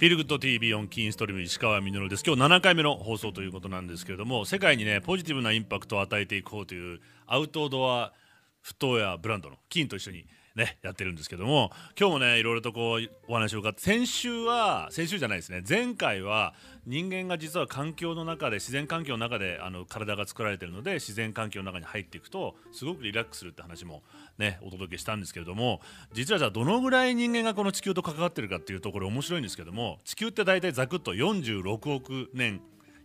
フィルグッド TV オンキーンストリーム石川稔です。今日7回目の放送ということなんですけれども世界にねポジティブなインパクトを与えていこうというアウトドアフットウェアブランドのキーンと一緒にねやってるんですけども今日もねいろいろとこうお話を伺って先週は先週じゃないですね。前回は人間が実は環境の中で自然環境の中であの体が作られてるので自然環境の中に入っていくとすごくリラックスするって話もねお届けしたんですけれども実はじゃあどのぐらい人間がこの地球と関わってるかっていうところ面白いんですけども地球って大体ざくっと46億年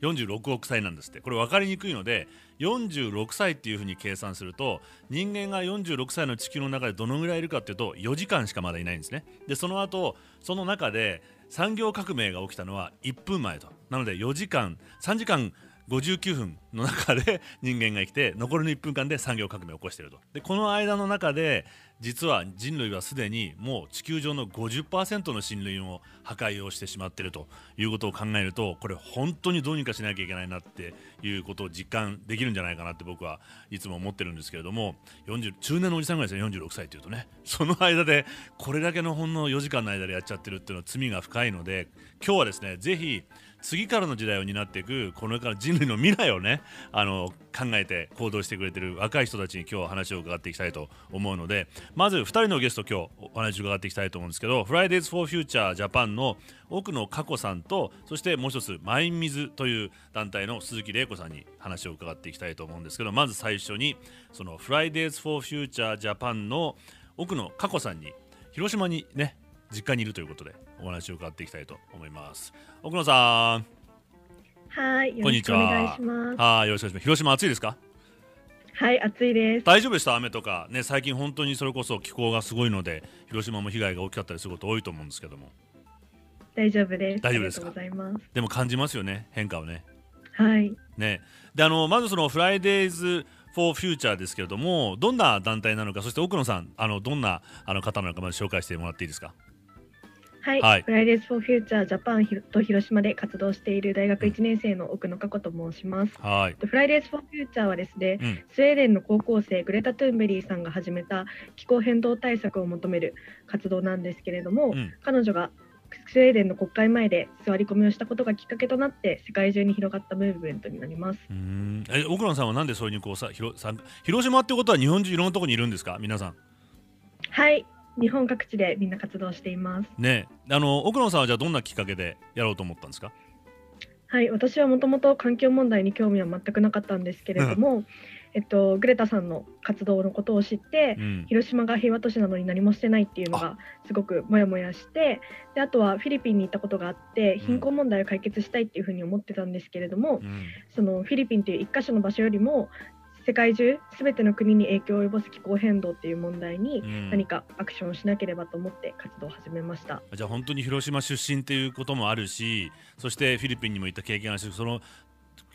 46億歳なんですって。これ分かりにくいので46歳っていうふうに計算すると人間が46歳の地球の中でどのぐらいいるかっていうと4時間しかまだいないんですね。でその後その中で産業革命が起きたのは1分前と。なので4時間3時間59分の中で人間が生きて残りの1分間で産業革命を起こしていると。でこの間の中で実は人類はすでにもう地球上の50%の森林を破壊をしてしまっているということを考えるとこれ本当にどうにかしなきゃいけないなっていうことを実感できるんじゃないかなって僕はいつも思ってるんですけれども40中年のおじさんぐらいですね46歳というとねその間でこれだけのほんの4時間の間でやっちゃってるっていうのは罪が深いので今日はですねぜひ次からの時代を担っていくこれから人類の未来をねあの考えて行動してくれてる若い人たちに今日は話を伺っていきたいと思うのでまず2人のゲスト今日お話を伺っていきたいと思うんですけど Fridays for Future Japan の奥野佳子さんとそしてもう一つマインミズという団体の鈴木玲子さんに話を伺っていきたいと思うんですけどまず最初にその Fridays for Future Japan の奥野佳子さんに広島にね実家にいるということでお話を伺っていきたいと思います奥野さんはい、こんにちは。お願いします。はい、よろしくお願いします。広島暑いですか？はい、暑いです。大丈夫でした？雨とかね、最近本当にそれこそ気候がすごいので、広島も被害が大きかったりすること多いと思うんですけども。大丈夫です。大丈夫ですか？でも感じますよね、変化をね。はい。ね、であのまずそのフライデーズフォーフューチャーですけれども、どんな団体なのか、そして奥野さん、あのどんなあの方なのかまず紹介してもらっていいですか？はい、はい、 Fridays For Future Japan と広島で活動している大学1年生の奥野佳子と申します。はい、フライデーズ・フォー・フューチャーはですね、うん、スウェーデンの高校生グレタ・トゥンベリーさんが始めた気候変動対策を求める活動なんですけれども、うん、彼女がスウェーデンの国会前で座り込みをしたことがきっかけとなって世界中に広がったムーブメントになります。うん。え奥野さんはなんでそういうにこうさ広さ広島ってことは日本中いろんなところにいるんですか？皆さん。はい日本各地でみんな活動しています。ね、あの奥野さんはじゃあどんなきっかけでやろうと思ったんですか？はい、私はもともと環境問題に興味は全くなかったんですけれども、えっと、グレタさんの活動のことを知って、うん、広島が平和都市なのに何もしてないっていうのがすごくモヤモヤしてであとはフィリピンに行ったことがあって貧困問題を解決したいっていうふうに思ってたんですけれども、うん、そのフィリピンという一箇所の場所よりも世界中すべての国に影響を及ぼす気候変動っていう問題に何かアクションをしなければと思って活動を始めました、うん、じゃあ本当に広島出身っていうこともあるしそしてフィリピンにも行った経験があるしその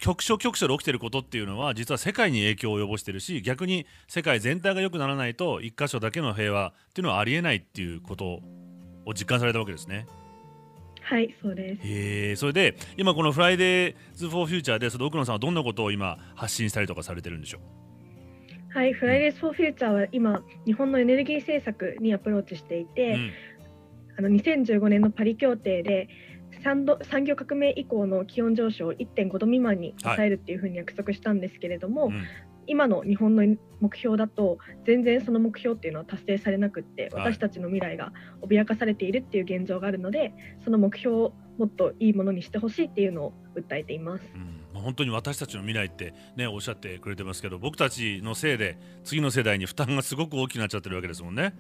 局所局所で起きてることっていうのは実は世界に影響を及ぼしてるし逆に世界全体が良くならないと一箇所だけの平和っていうのはありえないっていうことを実感されたわけですね。はいそうです。えそれで今この「フライデーズ・フォー・フューチャーでその奥野さんはどんなことを今発信したりとかされてるんでしょう？はい、フライデーズ・フォー・フューチャーは今日本のエネルギー政策にアプローチしていて、うん、あの2015年のパリ協定で産産業革命以降の気温上昇を1.5度未満に抑えるっていうふうに約束したんですけれども、今の日本の目標だと全然その目標っていうのは達成されなくって私たちの未来が脅かされているっていう現状があるのでその目標をもっといいものにしてほしいっていうのを訴えています。うん、本当に私たちの未来ってねおっしゃってくれてますけど僕たちのせいで次の世代に負担がすごく大きくなっちゃってるわけですもんね。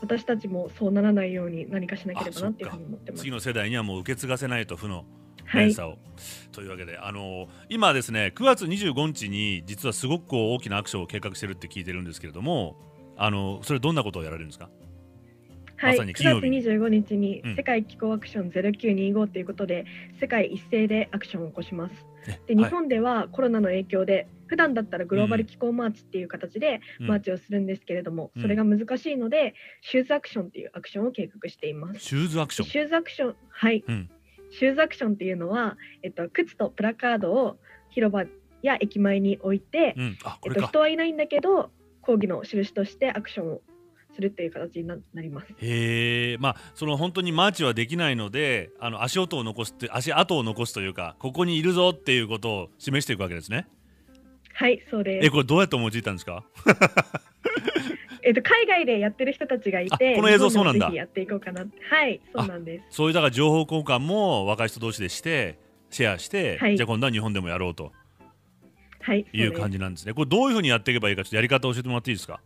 私たちもそうならないように何かしなければなっていうふうに思ってます。次の世代にはもう受け継がせないと負の連鎖を、はい、というわけであの今ですね9月25日に実はすごくこう大きなアクションを計画してるって聞いてるんですけれどもあのそれどんなことをやられるんですか？はい、ま、9月25日に。世界気候アクション0925ということで、うん、世界一斉でアクションを起こします。で日本ではコロナの影響で普段だったらグローバル気候マーチっていう形でマーチをするんですけれども、うん、それが難しいので、シューズアクションっていうアクションを計画しています。シューズアクション。シューズアクションはい、うん、シューズアクションっていうのは、えっと、靴とプラカードを広場や駅前に置いて、うん、えっと、人はいないんだけど抗議の印としてアクションをするっていう形になります。へえ、まあその本当にマーチはできないので、あの足音を残すって足跡を残すというか、ここにいるぞっていうことを示していくわけですね。はいそうですえこれどうやって思いついたんですか？えっと海外でやってる人たちがいて、この映像そうなんだやっていこうかな。はいそうなんです。そういうだから情報交換も若い人同士でしてシェアして、はいじゃあ今度は日本でもやろうとはいいう感じ。じなんですね。これどういうふうにやっていけばいいかちょっとやり方を教えてもらっていいですか？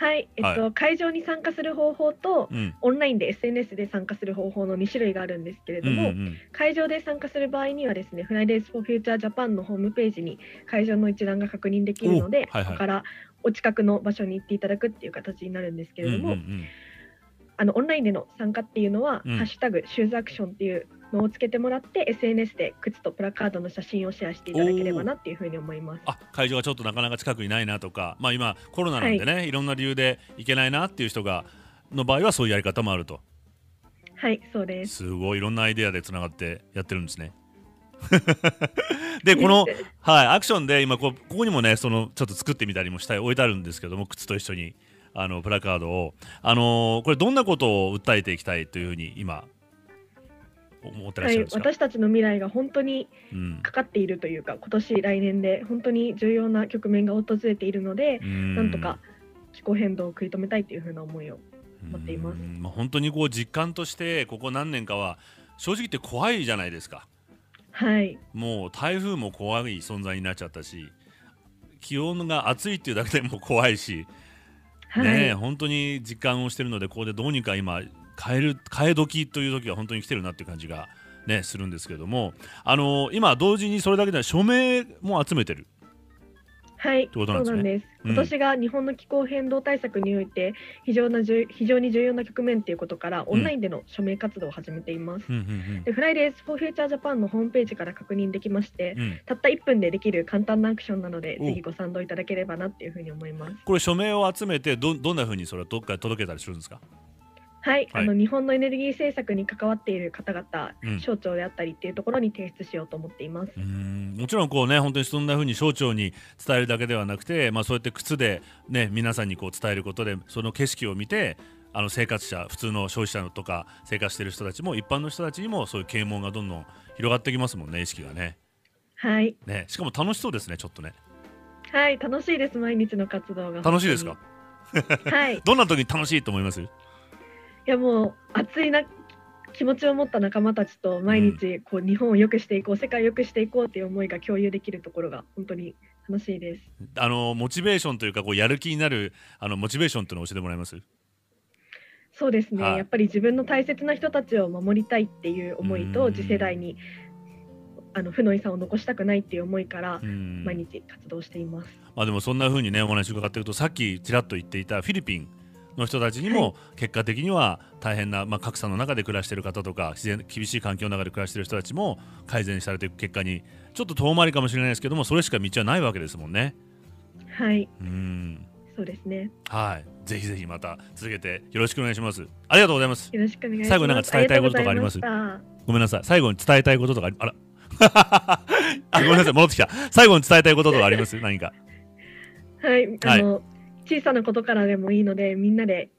はいえっと、は会場に参加する方法とうん。オンラインで SNS で参加する方法の2種類があるんですけれども、うんうんうん会場で参加する場合にはですね、 Fridays For Future Japan のホームページに会場の一覧が確認できるので、おはいはいそこからお近くの場所に行っていただくっていう形になるんですけれども、うんうんあのオンラインでの参加っていうのは、うんハッシュタグシューズアクションっていうのをつけてもらって SNS で靴とプラカードの写真をシェアしていただければなっていうふうに思います。あ会場がちょっとなかなか近くにないなとか、まあ、今コロナなんでね、い、ろんな理由で行けないなっていう人がの場合はそういうやり方もあるとはい、そうです。すごいいろんなアイデアでつながってやってるんですね。でこの、はい、アクションで今こここにもねそのちょっと作ってみたりもしたい置いてあるんですけども靴と一緒にあのプラカードを、あのーこれどんなことを訴えていきたいというふうに今思ってらっはいしゃるんで、すか、私たちの未来が本当にうん。かかっているというか、今年来年で本当に重要な局面が訪れているので、うん。なんとか気候変動を食い止めたいというふうな思いを持っています。うん。まあ、本当にこう実感としてここ何年かは正直言って怖いじゃないですかはい、もう台風も怖い存在になっちゃったし気温が暑いっていうだけでも怖いし、はい、ねえ本当に実感をしてるのでここでどうにか今変える変え時という時は本当に来てるなっていう感じが、ね、するんですけれどもあの今同時にそれだけでは署名も集めてるはい、そうなんです。うん。今年が日本の気候変動対策において非常な重非常に重要な局面ということから、オンラインでの署名活動を始めています。で、 Fridays For Future Japan のホームページから確認できまして、うん。うんたった1分でできる簡単なアクションなので、おぜひご賛同いただければなっていうふうに思います。これ署名を集めてどどんなふうにそれはどっかで届けたりするんですか？はい、はい。あの日本のエネルギー政策に関わっている方々、うん。省庁であったりっていうところに提出しようと思っています。うん。もちろんこうね本当にそんな風に省庁に伝えるだけではなくて、まあ、そうやって靴で、ね、皆さんにこう伝えることでその景色を見てあの生活者普通の消費者とか生活している人たちも一般の人たちにもそういう啓蒙がどんどん広がってきますもんね意識がね。はい、ね。しかも楽しそうですねちょっとね。はい、楽しいです毎日の活動が。楽しいですか？はい、い。どんな時に楽しいと思います？やもう熱いな気持ちを持った仲間たちと毎日こう日本を良くしていこう、世界を良くしていこうっていう思いが共有できるところが本当に楽しいです。あのモチベーションというかこうやる気になるあのモチベーションというのを教えてもらえます？そうですね、はい。やっぱり自分の大切な人たちを守りたいっていう思いとうん。次世代にあの負の遺産を残したくないっていう思いからうん。毎日活動しています。まあ、でもそんな風にねお話伺っているとさっきちらっと言っていたフィリピンの人たちにはも結果的には大変な、まあ、格差の中で暮らしている方とか自然厳しい環境の中で暮らしている人たちも改善されていく結果にちょっと遠回りかもしれないですけどもそれしか道はないわけですもんね。はい、うん。そうですね。はい。ぜひぜひまた続けてよろしくお願いします。ありがとうございます。よろしくお願いします。最後になんか伝えたいこととかあります？ごめんなさい。最後に伝えたいこととかあら。あごめんなさい。戻ってきた。最後に伝えたいこととかあります？何か。はい、あの、小さなことからでもいいので、みんなで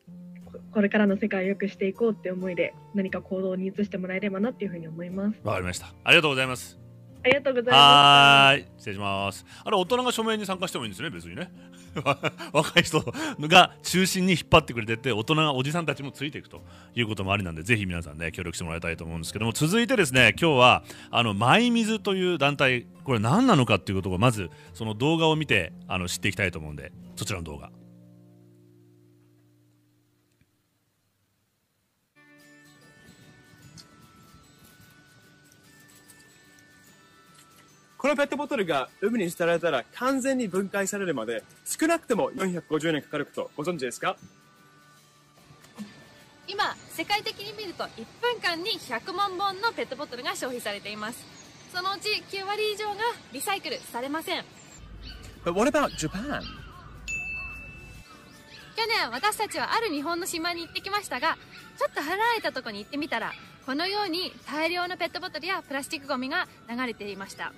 ここれからの世界を良くしていこうって思いで、何か行動に移してもらえればなっていうふうに思います。わかりましたありがとうございます。ありがとうございまはーい失礼しますあれ大人が署名に参加してもいいんですね別にね 若い人が中心に引っ張ってくれてて大人がおじさんたちもついていくということもありなんでぜひ皆さんね協力してもらいたいと思うんですけども続いてですね今日はあのマイミズという団体これ何なのかっていうことをまずその動画を見てあの知っていきたいと思うんでそちらの動画。このペットボトルが海に捨てられたら完全に分解されるまで少なくとも450年かかることご存知ですか？今世界的に見ると1分間に100万本のペットボトルが消費されています。そのうち9割以上がリサイクルされません。But what about Japan? 去年私たちはある日本の島に行ってきましたがちょっと離れたとこに行ってみたらこのように大量のペットボトルやプラスチックゴミが流れていました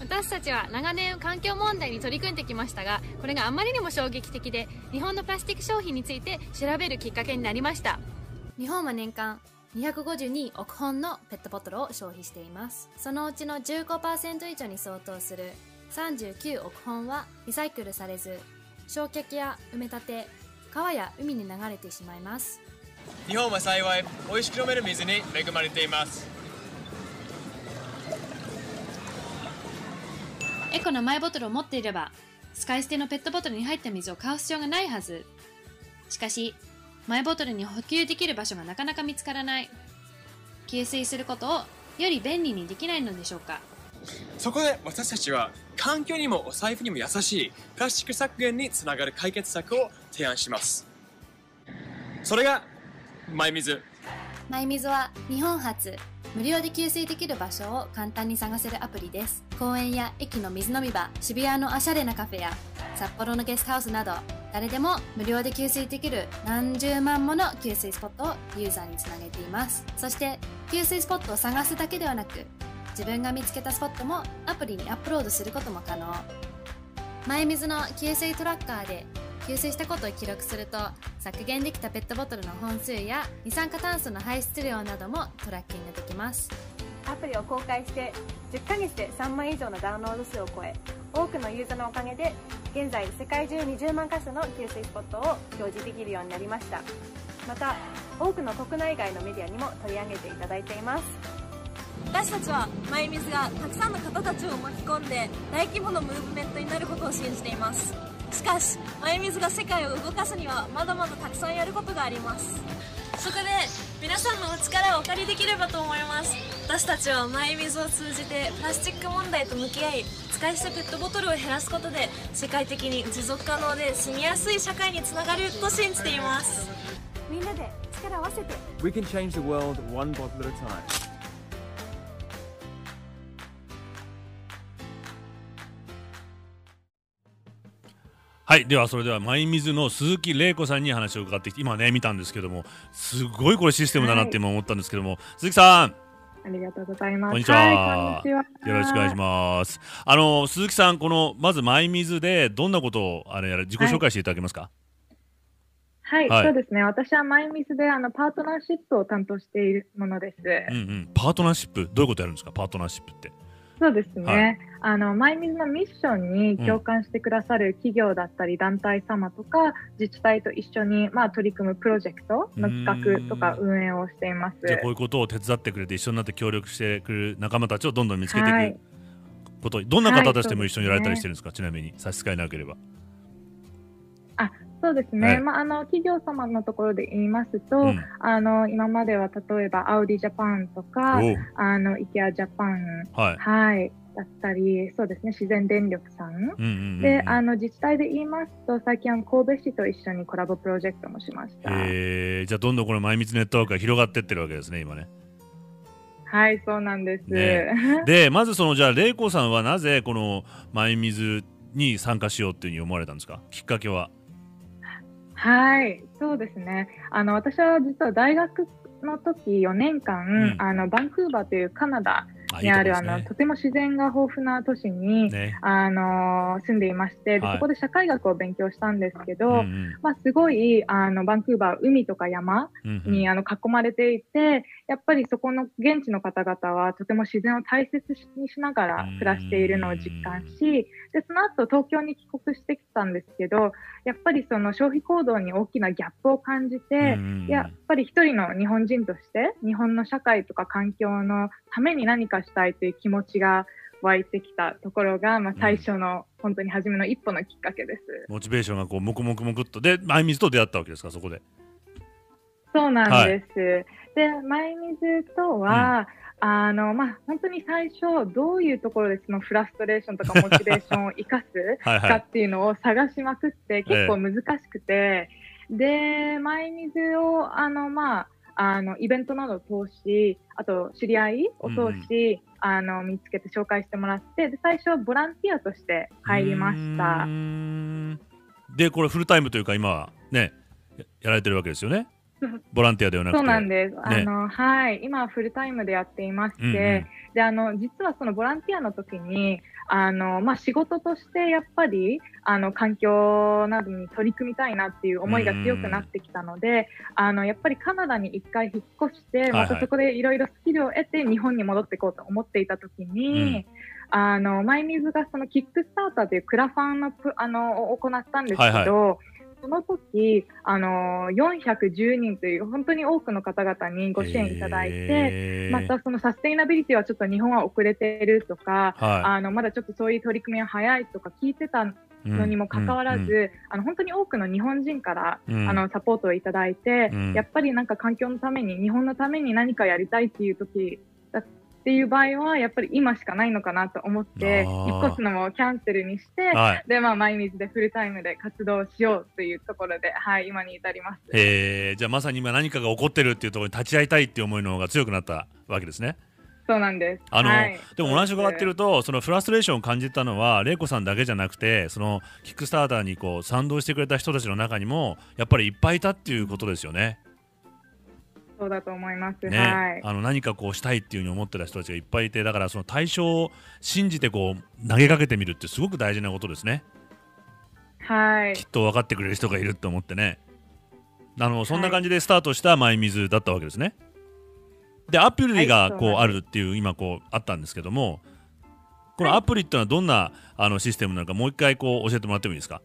私たちは長年環境問題に取り組んできましたがこれがあまりにも衝撃的で日本のプラスチック商品について調べるきっかけになりました。日本は年間252億本のペットボトルを消費しています。そのうちの15%以上に相当する39億本はリサイクルされず焼却や埋め立て川や海に流れてしまいます。日本は幸い美味しく飲める水に恵まれていますエコのマイボトルを持っていれば使い捨てのペットボトルに入った水を買う必要がないはず。しかしマイボトルに補給できる場所がなかなか見つからない。給水することをより便利にできないのでしょうか。そこで私たちは環境にもお財布にも優しいプラスチック削減につながる解決策を提案します。それがマイ水マイ水は日本初無料で給水できる場所を簡単に探せるアプリです。公園や駅の水飲み場渋谷のおしゃれなカフェや札幌のゲストハウスなど誰でも無料で給水できる何十万もの給水スポットをユーザーにつなげています。そして給水スポットを探すだけではなく自分が見つけたスポットもアプリにアップロードすることも可能。マイミズの給水トラッカーで給水したことを記録すると削減できたペットボトルの本数や二酸化炭素の排出量などもトラッキングできます。アプリを公開して10ヶ月で3万以上のダウンロード数を超え多くのユーザーのおかげで現在世界中20万箇所の給水スポットを表示できるようになりました。また多くの国内外のメディアにも取り上げていただいています私たちはマイミズがたくさんの方たちを巻き込んで大規模なムーブメントになることを信じています。しかしマイミズが世界を動かすにはまだまだたくさんやることがありますそこで皆さんのお力をお借りできればと思います私たちはマイミズを通じてプラスチック問題と向き合い使い捨てペットボトルを減らすことで世界的に持続可能で住みやすい社会につながると信じていますみんなで力を合わせて We can change the world one bottle at a time はいではそれではマイミズの鈴木玲子さんに話を伺ってきて今ね見たんですけどもすごいこれシステムだなって今思ったんですけども、はい、鈴木さんありがとうございます。こんにちは。はい、よろしくお願いします。あの鈴木さん、このまずマイミズでどんなことをあれやる自己紹介していただけますか？はい、はい、そうですね。私はマイミズであのパートナーシップを担当しているものです。うんうん。パートナーシップ？どういうことやるんですか？パートナーシップって。そうですね、はい、あのマイミズのミッションに共感してくださる企業だったり団体様とか、自治体と一緒に、まあ、取り組むプロジェクトの企画とか運営をしています。じゃこういうことを手伝ってくれて一緒になって協力してくる仲間たちをどんどん見つけていく、はい、ことどんな方たちでも一緒にやられたりしてるんですか、はいすね、ちなみに差し支えなければ。あそうですね、はい、まあ、あの企業様のところで言いますと、うん、あの今までは例えばアウディジャパンとかあのイケアジャパン、はい、はい、だったりそうですね自然電力さん。うんうんうん、であの自治体で言いますと最近は神戸市と一緒にコラボプロジェクトもしました、えー、じゃあどんどんこのマイミズネットワークが広がっていってるわけですね今ね。はいそうなんです、ね、でまずそのじゃあ玲子さんはなぜこのマイミズに参加しようっていうふうに思われたんですか？きっかけは。はい、そうですね。あの私は実は大学の時4年間、うん、あのバンクーバーというカナダにあるあ、ね、のとても自然が豊富な都市に、ね、あの住んでいまして、はい、そこで社会学を勉強したんですけど、うんうん、まあ、すごいあのバンクーバー海とか山に、あの囲まれていてやっぱりそこの現地の方々はとても自然を大切にしながら暮らしているのを実感しでその後東京に帰国してきたんですけどやっぱりその消費行動に大きなギャップを感じて、やっぱり一人の日本人として日本の社会とか環境のために何かしたいという気持ちが湧いてきたところが、まあ、最初の、本当に初めの一歩のきっかけです。モチベーションがこうもくもくもくっとでマイミズと出会ったわけですかそこで。そうなんです。はい、でマイミズとは、うん、あのまあ、本当に最初どういうところでそのフラストレーションとかモチベーションを生かすかっていうのを探しまくって結構難しくて、でマイミズをあのまああのイベントなどを通し、あと知り合いを通し、うん、あの見つけて紹介してもらってで、最初はボランティアとして入りました。で、これフルタイムというか、今はね、やられてるわけですよね。ボランティアではなくて。そうなんです。あの、はい。今、フルタイムでやっていまして、うんうん、で、あの、実はそのボランティアの時に、あの、まあ、仕事としてやっぱり、あの、環境などに取り組みたいなっていう思いが強くなってきたので、あの、やっぱりカナダに一回引っ越して、またそこでいろいろスキルを得て日本に戻っていこうと思っていた時に、うん、あの、マイミズがそのキックスターターというクラファンの、あの、を行ったんですけど、はいはいその時あの410人という本当に多くの方々にご支援いただいて、えー、またそのサステイナビリティはちょっと日本は遅れているとか、はい、あのまだちょっとそういう取り組みは早いとか聞いてたのにもかかわらず、うんうん、あの本当に多くの日本人から、うん、あのサポートをいただいて、うん、やっぱりなんか環境のために日本のために何かやりたいっていう時っていう場合はやっぱり今しかないのかなと思って引っ越すのもキャンセルにして、はい、でまあ毎日でフルタイムで活動しようというところで、はい、今に至ります。えー、じゃあまさに今何かが起こってるっていうところに立ち会いたいっていう思いの方が強くなったわけですね。そうなんです。あの、はい、でもお話伺ってると、そのフラストレーションを感じたのは、玲子さんだけじゃなくて、そのキックスターターにこう賛同してくれた人たちの中にも、やっぱりいっぱいいたっていうことですよね。そうだと思います、ね、はい、あの何かこうしたいっていうふうに思ってた人たちがいっぱいいてだからその対象を信じてこう投げかけてみるってすごく大事なことですね。はい。きっと分かってくれる人がいると思ってね。あのそんな感じでスタートしたマイミズだったわけですね。でアプリがこうあるっていう今こうあったんですけどもこのアプリっていうのはどんなあのシステムなのかもう一回こう教えてもらってもいいですか？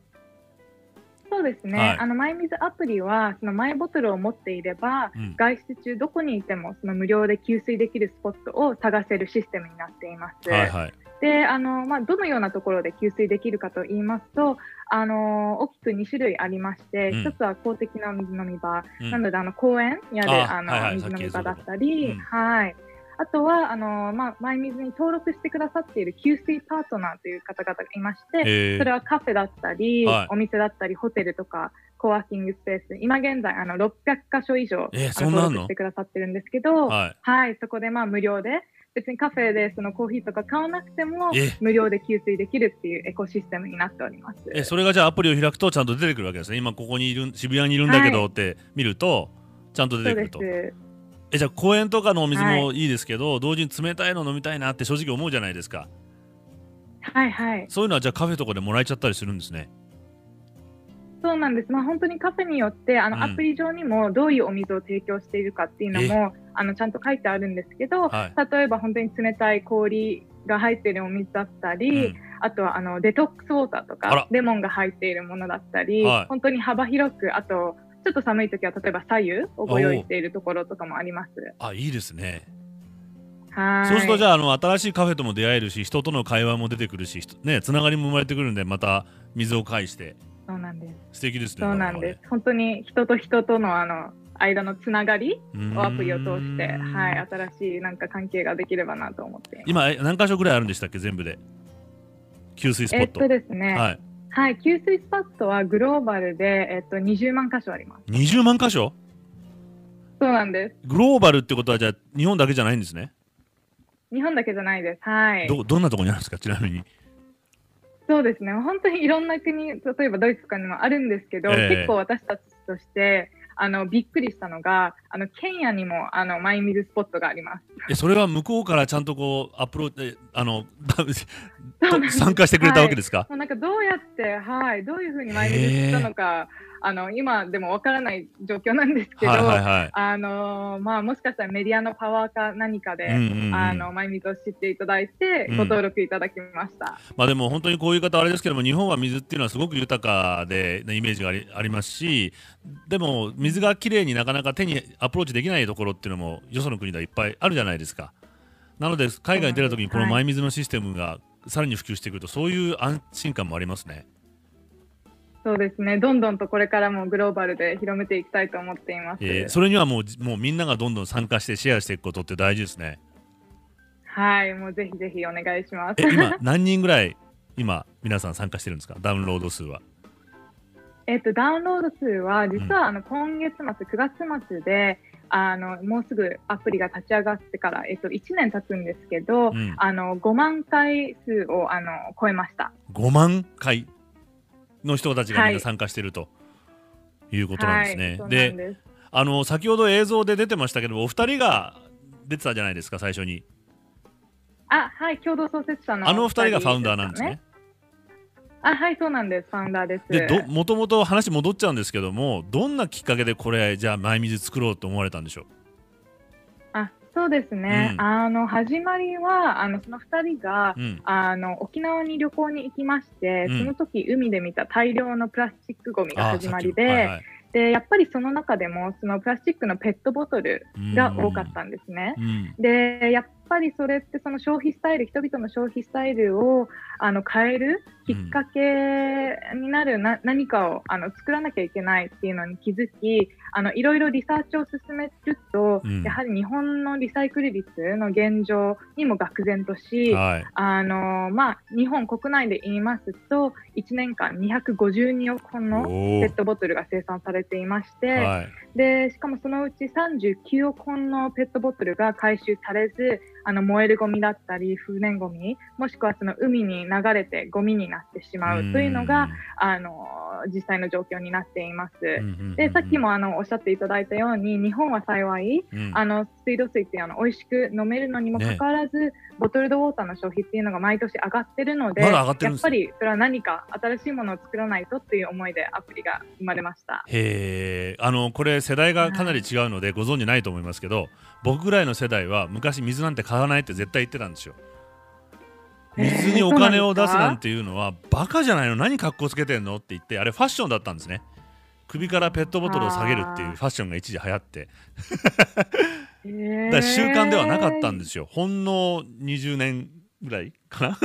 そうですね、はい、あのマイミズアプリはそのマイボトルを持っていれば、うん、外出中どこにいてもその無料で給水できるスポットを探せるシステムになっています。はいはい、であのまあ、どのようなところで給水できるかと言いますとあの大きく2種類ありまして、うん、1つは公的な水飲み場、うん、なのであの公園やであの、はいはい、水飲み場だったり、はいあとは、あのまあ、マイミズに登録してくださっている給水パートナーという方々がいまして、それはカフェだったり、はい、お店だったり、ホテルとか、コワーキングスペース、今現在、あの600箇所以上、えー、登録してくださってるんですけど、はい、はい、そこでまあ無料で、別にカフェでそのコーヒーとか買わなくても無料で給水できるっていうエコシステムになっております。えそれがじゃあアプリを開くとちゃんと出てくるわけですね。今ここにいる渋谷にいるんだけどって見ると、ちゃんと出てくると。えじゃあ公園とかのお水もい。いですけど、はい、同時に冷たいの飲みたいなって正直思うじゃないですか。はいはい。そういうのはじゃあカフェとかでもらえちゃったりするんですね。そうなんです、まあ、本当にカフェによってあの、うん、アプリ上にもどういうお水を提供しているかっていうのもあのちゃんと書いてあるんですけど、はい、例えば本当に冷たい氷が入っているお水だったり、うん、あとはあのデトックスウォーターとかレモンが入っているものだったり、はい、本当に幅広くあとちょっと寒い時は例えば左右をご用意しているところとかもあります。あいいですね。はい。そうするとじゃああの新しいカフェとも出会えるし人との会話も出てくるしねつながりも生まれてくるんでまた水を介して。そうなんです。素敵ですねそうなんです。本当に人と人とのあの間のつながりをアプリを通してはい新しいなんか関係ができればなと思って今何箇所ぐらいあるんでしたっけ全部で。給水スポット。えっとですね、はいはい、給水スパットはグローバルで、えっと、20万箇所あります。20万箇所？そうなんです。グローバルってことは、じゃあ、日本だけじゃないんですね？日本だけじゃないです。はい。ど、どんなところにあるんですか、ちなみに。そうですね。本当にいろんな国、例えばドイツとかにもあるんですけど、えー、結構私たちとして、あのびっくりしたのがあのケンヤにもあのマイミルスポットがあります。えそれは向こうからちゃんとこうアプローチあの 参加してくれたわけですか、はい、なんかどうやってはいどういうふうにマイミルしたのかあの今でもわからない状況なんですけど、はいはいはい、あのまあもしかしたらメディアのパワーか何かで、うんうんうん、あのマイミズを知っていただいてご登録いただきました。うん、まあでも本当にこういう方あれですけども日本は水っていうのはすごく豊かでイメージがありありますし、でも水がきれいになかなか手にアプローチできないところっていうのもよその国ではいっぱいあるじゃないですか。なので海外に出た時にこのマイミズのシステムがさらに普及してくるとそういう安心感もありますね。そうですね、どんどんとこれからもグローバルで広めていきたいと思っています。えー、それにはもうもうみんながどんどん参加してシェアしていくことって大事ですね。はい、もうぜひぜひお願いします。今何人ぐらい今皆さん参加してるんですか、ダウンロード数は。えっとダウンロード数は実はあの今月末、9月末で、あのもうすぐアプリが立ち上がってから、えっと、1年経つんですけど、うん、あの5万回数をあの超えました。5万回？の人たちがみんな参加しているということなんですね。はいはい、であの先ほど映像で出てましたけどお二人が出てたじゃないですか最初に。あはい共同創設者のあの二人がファウンダーなんですね。あはいそうなんです。ファウンダーです。でどもともと話戻っちゃうんですけどもどんなきっかけでこれじゃあ前水作ろうと思われたんでしょう？あそうですね、うん、あの始まりはあのその2人が、うん、あの沖縄に旅行に行きまして、うん、その時海で見た大量のプラスチックごみが始まりで、はいはい、でやっぱりその中でもそのプラスチックのペットボトルが多かったんですね。でやっぱりそれってその消費スタイル人々の消費スタイルをあの変えるきっかけになるな、何かをあの作らなきゃいけないっていうのに気づきあのいろいろリサーチを進めると、うん、やはり日本のリサイクル率の現状にも愕然とし、はい、あのまあ、日本国内で言いますと1年間252億本のペットボトルが生産されていまして、はい、でしかもそのうち39億本のペットボトルが回収されずあの燃えるゴミだったり風燃ゴミもしくはその海に流れてゴミになってしまうというのがあの実際の状況になっています。でさっきもあのおっしゃっていただいたように日本は幸い、うん、あの水道水っていうの美味しく飲めるのにもかかわらず、ね、ボトルドウォーターの消費っていうのが毎年上がってるので、ま、やっぱりそれは何か新しいものを作らないとっていう思いでアプリが生まれました。へえあのこれ世代がかなり違うのでご存じないと思いますけど僕ぐらいの世代は昔水なんて買わないって絶対言ってたんですよ。水にお金を出すなんていうのはバカじゃないの？何格好つけてんの？って言ってあれファッションだったんですね。首からペットボトルを下げるっていうファッションが一時流行って。だから習慣ではなかったんですよ。ほんの20年ぐらいかな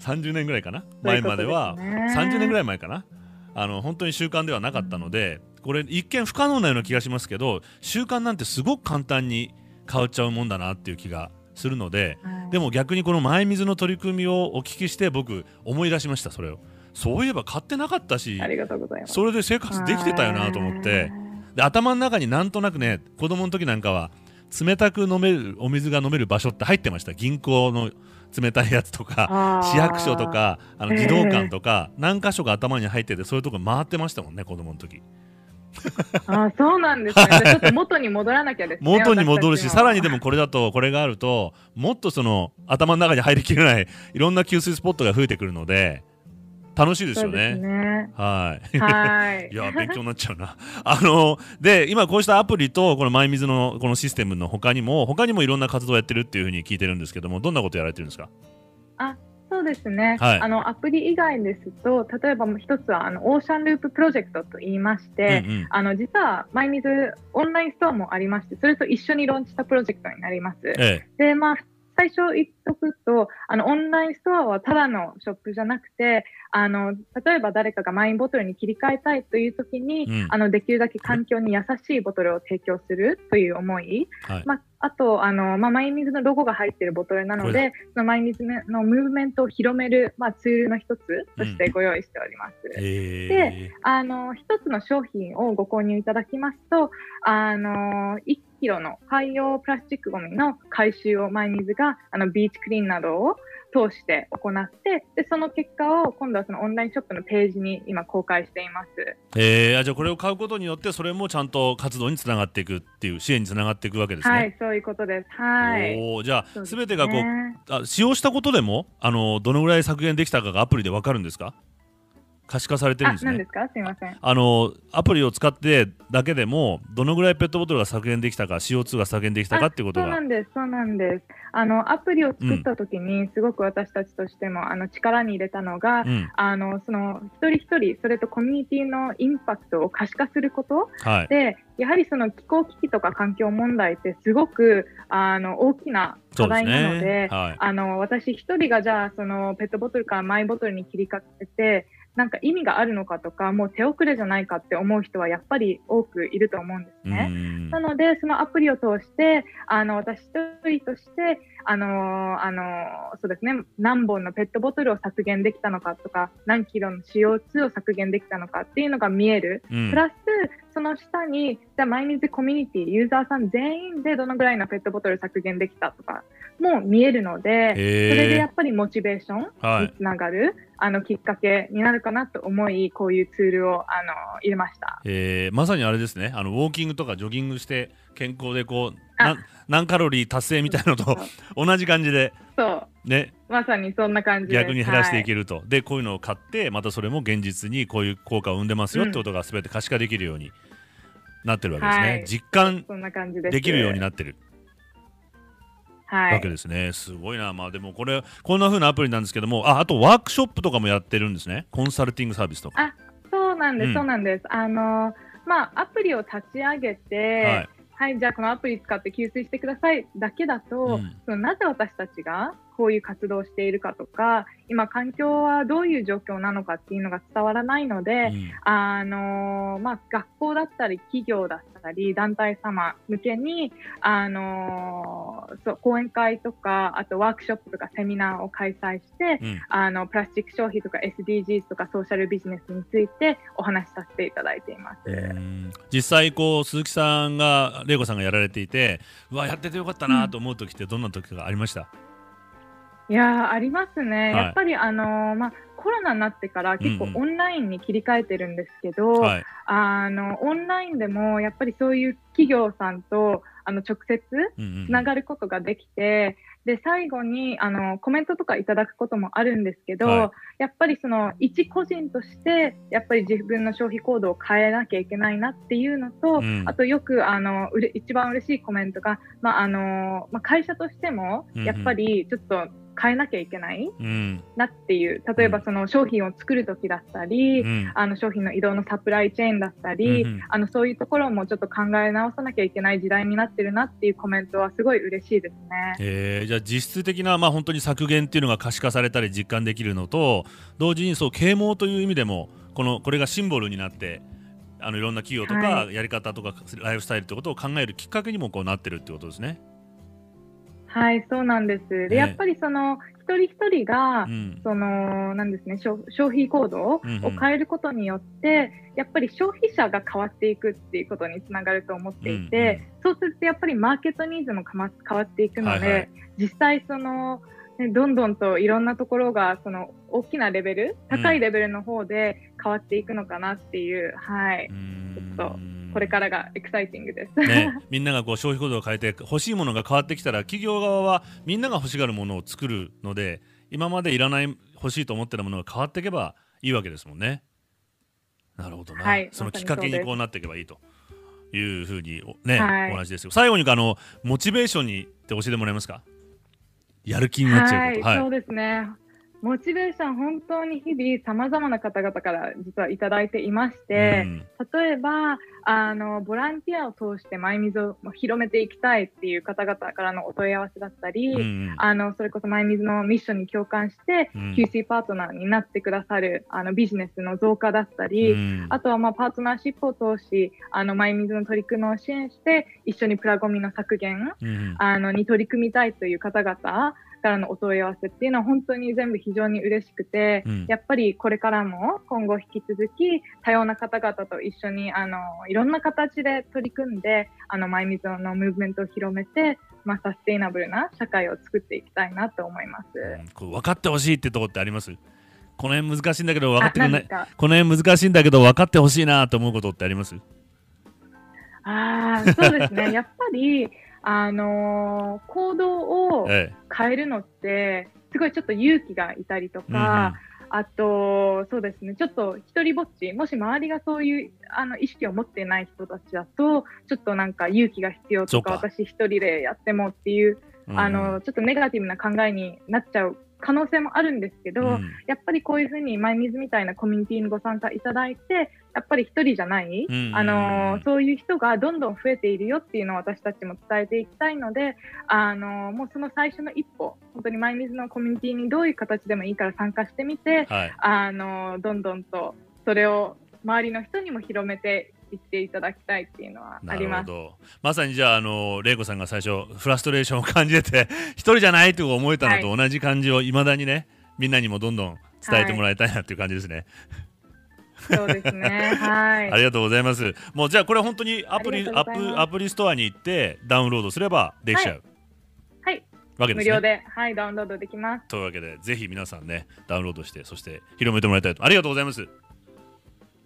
？30年ぐらいかな？前までは。30年ぐらい前かな？あの本当に習慣ではなかったのでこれ一見不可能なような気がしますけど習慣なんてすごく簡単に変わっちゃうもんだなっていう気がするので、はい、でも逆にこの前水の取り組みをお聞きして僕思い出しましたそれを。そういえば買ってなかったしそれで生活できてたよなと思って。で頭の中になんとなくね子供の時なんかは冷たく飲めるお水が飲める場所って入ってました。銀行の冷たいやつとか市役所とかあの児童館とか何箇所か頭に入っててそういうとこ回ってましたもんね子供の時。あそうなんですね。ちょっと元に戻らなきゃですね。元に戻るし、さらにでもこれだと、これがあると、もっとその頭の中に入りきれない、いろんな給水スポットが増えてくるので、楽しいですよね。ねはい。はい。いや、勉強になっちゃうな。あの、で、今こうしたアプリと、このマイミズのこのシステムの他にも、他にもいろんな活動をやってるっていうふうに聞いてるんですけども、どんなことやられてるんですか？あ、そうですね、はい、あのアプリ以外ですと例えば一つはあのオーシャンループプロジェクトと言いまして、うんうん、あの実はマイミズオンラインストアもありましてそれと一緒にローンチしたプロジェクトになります。ええ、でまあ最初言っとくと、あの、オンラインストアはただのショップじゃなくて、あの、例えば誰かがマイボトルに切り替えたいという時に、うん、あの、できるだけ環境に優しいボトルを提供するという思い、はい、まあ、あと、あの、まあ、マイミズのロゴが入っているボトルなので、そのマイミズのムーブメントを広める、まあ、ツールの一つとしてご用意しております。うん、で、あの、一つの商品をご購入いただきますと、あの、1キロの海洋プラスチックごみの回収をマイミズが、あの、ビーチクリーンなどを通して行ってでその結果を今度はそのオンラインショップのページに今公開しています。えー、じゃあこれを買うことによってそれもちゃんと活動につながっていくっていう支援につながっていくわけですね。はいそういうことです。はい。おじゃあすべ、ね、てがこうあ使用したことでもあのどのぐらい削減できたかがアプリでわかるんですか？可視化されてるんですね。ですか？すみません。あのアプリを使ってだけでもどのぐらいペットボトルが削減できたか CO2 が削減できたかっていうことが。そうなんですそうなんです。あのアプリを作った時にすごく私たちとしても、うん、あの力に入れたのが、うん、あのその一人一人それとコミュニティのインパクトを可視化すること、はい、でやはりその気候危機とか環境問題ってすごくあの大きな課題なので、ね。はい、あの私一人がじゃあそのペットボトルからマイボトルに切り替えてなんか意味があるのかとか、もう手遅れじゃないかって思う人はやっぱり多くいると思うんですね。なので、そのアプリを通して、あの、私一人として、あの、あの、そうですね、何本のペットボトルを削減できたのかとか、何キロの CO2 を削減できたのかっていうのが見える。うん、プラス、その下に、じゃあ、毎日コミュニティ、ユーザーさん全員でどのぐらいのペットボトル削減できたとかも見えるので、それでやっぱりモチベーションにつながる。はいあのきっかけになるかなと思いこういうツールをあの入れました、えー、まさにあれですね。あのウォーキンググとかジョギングして健康でこうな何カロリー達成みたいのと同じ感じでそう。ね。まさにそんな感じ逆に減らしていけると、はい、でこういうのを買ってまたそれも現実にこういう効果を生んでますよってことがすべて可視化できるようになってるわけですね、はい、実感できるようになってる。はい、わけですね。すごいな。まあでもこれ、こんな風なアプリなんですけども、あ、あとワークショップとかもやってるんですね。コンサルティングサービスとか。あ、そうなんです、うん、そうなんです。あの、まあアプリを立ち上げて、はいはい、じゃあこのアプリ使って給水してくださいだけだと、うん、そのなぜ私たちがこういう活動をしているかとか、今環境はどういう状況なのかっていうのが伝わらないので、うん、あのまあ、学校だったり企業だったり団体様向けに、あのそう講演会とかあとワークショップとかセミナーを開催して、うん、あのプラスチック消費とか SDGs とかソーシャルビジネスについてお話しさせていただいています。実際こう鈴木さんが玲子さんがやられていてうわやっててよかったなと思う時ってどんな時がありました、うんいやありますね、はい、やっぱり、あのー、まあ、コロナになってから結構オンラインに切り替えてるんですけど、うんうん、あのオンラインでもやっぱりそういう企業さんとあの直接つながることができて、で最後にあのコメントとかいただくこともあるんですけど、はい、やっぱりその一個人としてやっぱり自分の消費行動を変えなきゃいけないなっていうのと、うん、あとよくあのうれ一番嬉しいコメントが、まああのまあ、会社としてもやっぱりちょっと変えなきゃいけない、うん、なっていう例えばその商品を作る時だったり、うん、あの商品の移動のサプライチェーンだったり、うん、あのそういうところもちょっと考え直さなきゃいけない時代になってるなっていうコメントはすごい嬉しいですね。えー、じゃあ実質的な、まあ、本当に削減っていうのが可視化されたり実感できるのと同時にそう啓蒙という意味でもこのこれがシンボルになってあのいろんな企業とかやり方とかライフスタイルってことを考えるきっかけにもこうなってるってことですね。はい、そうなんです。で、やっぱりその一人一人が、うん、そのなんですね消費行動を変えることによって、うんうん、やっぱり消費者が変わっていくっていうことにつながると思っていて、うんうん、そうするとやっぱりマーケットニーズも変わっていくので、はいはい、実際そのね、どんどんといろんなところがその大きなレベル高いレベルの方で変わっていくのかなっていう、はい、ちょっとこれからがエクサイティングです、ね、みんながこう消費行動を変えて欲しいものが変わってきたら企業側はみんなが欲しがるものを作るので今までいらない欲しいと思ってたものが変わっていけばいいわけですもんね。なるほどな、はい、そのきっかけにこうなっていけばいいというふうにね、はい、お話ですよ。最後にあのモチベーションにって教えてもらえますか？やる気になっちゃうこと、はい、そうですねモチベーション、本当に日々、さまざまな方々から実はいただいていまして、うん、例えばあの、ボランティアを通してマイミズを広めていきたいっていう方々からのお問い合わせだったり、うん、あのそれこそマイミズのミッションに共感して、うん、QC パートナーになってくださるあのビジネスの増加だったり、あとはまあパートナーシップを通し、あのマイミズの取り組みを支援して、一緒にプラゴミの削減、あのに取り組みたいという方々、からのお問い合わせっていうのは本当に全部非常に嬉しくて、うん、やっぱりこれからも今後引き続き多様な方々と一緒にあのいろんな形で取り組んであのマイミズのムーブメントを広めて、まあ、サステイナブルな社会を作っていきたいなと思います、うん、こ分かってほしいってとこってあります？この辺難しいんだけど分かってくれない？この辺難しいんだけど分かってほしいなと思うことってあります？ああそうですね。やっぱりあのー、行動を変えるのって、すごいちょっと勇気がいたりとか、うん、あと、そうですね、ちょっと一人ぼっち、もし周りがそういうあの意識を持っていない人たちだと、ちょっとなんか勇気が必要とか、私一人でやってもっていう、あの、ちょっとネガティブな考えになっちゃう可能性もあるんですけど、うん、やっぱりこういうふうにマイミズみたいなコミュニティにご参加いただいて、やっぱり一人じゃない、うん、あのそういう人がどんどん増えているよっていうのを私たちも伝えていきたいので、あのもうその最初の一歩、本当にマイミズのコミュニティにどういう形でもいいから参加してみて、はい、あのどんどんとそれを周りの人にも広めていっていただきたいっていうのはありますまさにじゃああの玲子さんが最初フラストレーションを感じてて 一人じゃないと思えたのと同じ感じをいまだにねみんなにもどんどん伝えてもらいたいなっていう感じですね。はい、そうですね。はい。ありがとうございます。もうじゃあこれ本当にアプリアプアプリストアに行ってダウンロードすればできちゃう。はい。はい、わけです、ね、無料ではいダウンロードできます。というわけでぜひ皆さんねダウンロードしてそして広めてもらいたいとありがとうございます。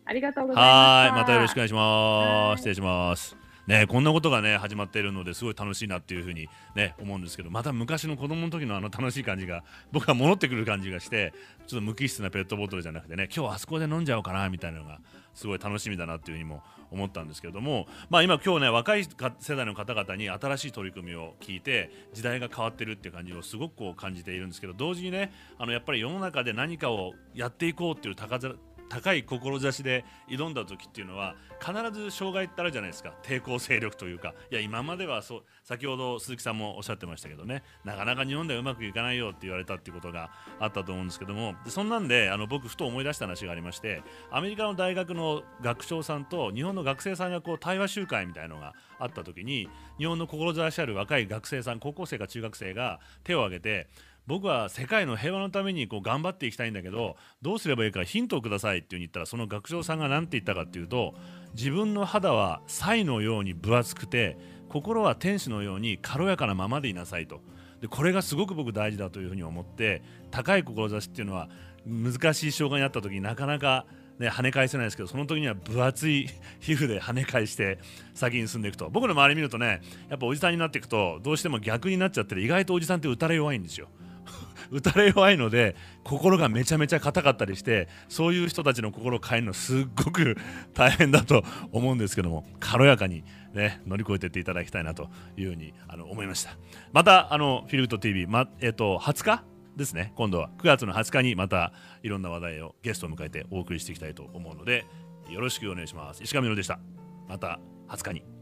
ありがとうございます。はい、またよろしくお願いします。失礼します。ね、こんなことがね始まっているのですごい楽しいなっていうふうにね思うんですけどまた昔の子供の時のあの楽しい感じが僕は戻ってくる感じがしてちょっと無機質なペットボトルじゃなくてね今日あそこで飲んじゃおうかなみたいなのがすごい楽しみだなっていうふうにも思ったんですけれども、まあ、今今日ね若い世代の方々に新しい取り組みを聞いて時代が変わってるっていう感じをすごくこう感じているんですけど同時にねあのやっぱり世の中で何かをやっていこうっていう高高い志で挑んだ時っていうのは必ず障害ってあるじゃないですか。抵抗勢力というか。いや今まではそう先ほど鈴木さんもおっしゃってましたけどね。なかなか日本ではうまくいかないよって言われたっていうことがあったと思うんですけども。そんなんであの僕ふと思い出した話がありましてアメリカの大学の学長さんと日本の学生さんがこう対話集会みたいのがあった時に日本の志ある若い学生さん高校生か中学生が手を挙げて僕は世界の平和のためにこう頑張っていきたいんだけどどうすればいいかヒントをくださいって言ったらその学長さんが何て言ったかっていうと自分の肌はイのように分厚くて心は天使のように軽やかなままでいなさいと。でこれがすごく僕大事だというふうに思って高い志っていうのは難しい障害にあった時になかなかね、跳ね返せないですけどその時には分厚い皮膚で跳ね返して先に進んでいくと。僕の周り見るとねやっぱおじさんになっていくとどうしても逆になっちゃってる意外とおじさんって打たれ弱いんですよ。打たれ弱いので心がめちゃめちゃ硬かったりしてそういう人たちの心を変えるのすっごく大変だと思うんですけども軽やかに、ね、乗り越えていっていただきたいなというふうにあの思いました。またあのフィルグッド TV、まえっと、20日ですね今度は。9月の20日にまたいろんな話題をゲストを迎えてお送りしていきたいと思うのでよろしくお願いします。石上でした。また20日に。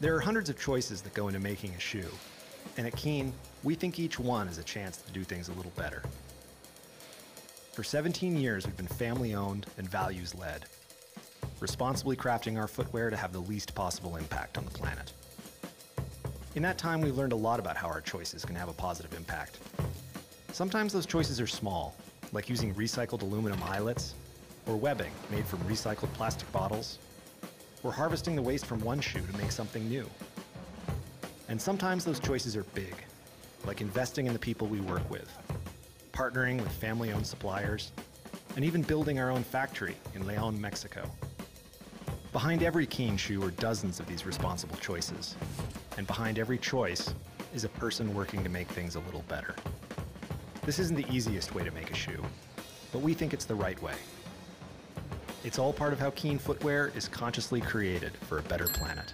There are hundreds of choices that go into making a shoe, and at Keen, we think each one is a chance to do things a little better. For 17 years, we've been family owned and values led, responsibly crafting our footwear to have the least possible impact on the planet. In that time, we've learned a lot about how our choices can have a positive impact. Sometimes those choices are small, like using recycled aluminum eyelets or webbing made from recycled plastic bottles we're harvesting the waste from one shoe to make something new. And sometimes those choices are big, like investing in the people we work with, partnering with family owned suppliers, and even building our own factory in Leon, Mexico. Behind every Keen shoe are dozens of these responsible choices. And behind every choice is a person working to make things a little better. This isn't the easiest way to make a shoe, but we think it's the right way. It's all part of how Keen Footwear is consciously created for a better planet.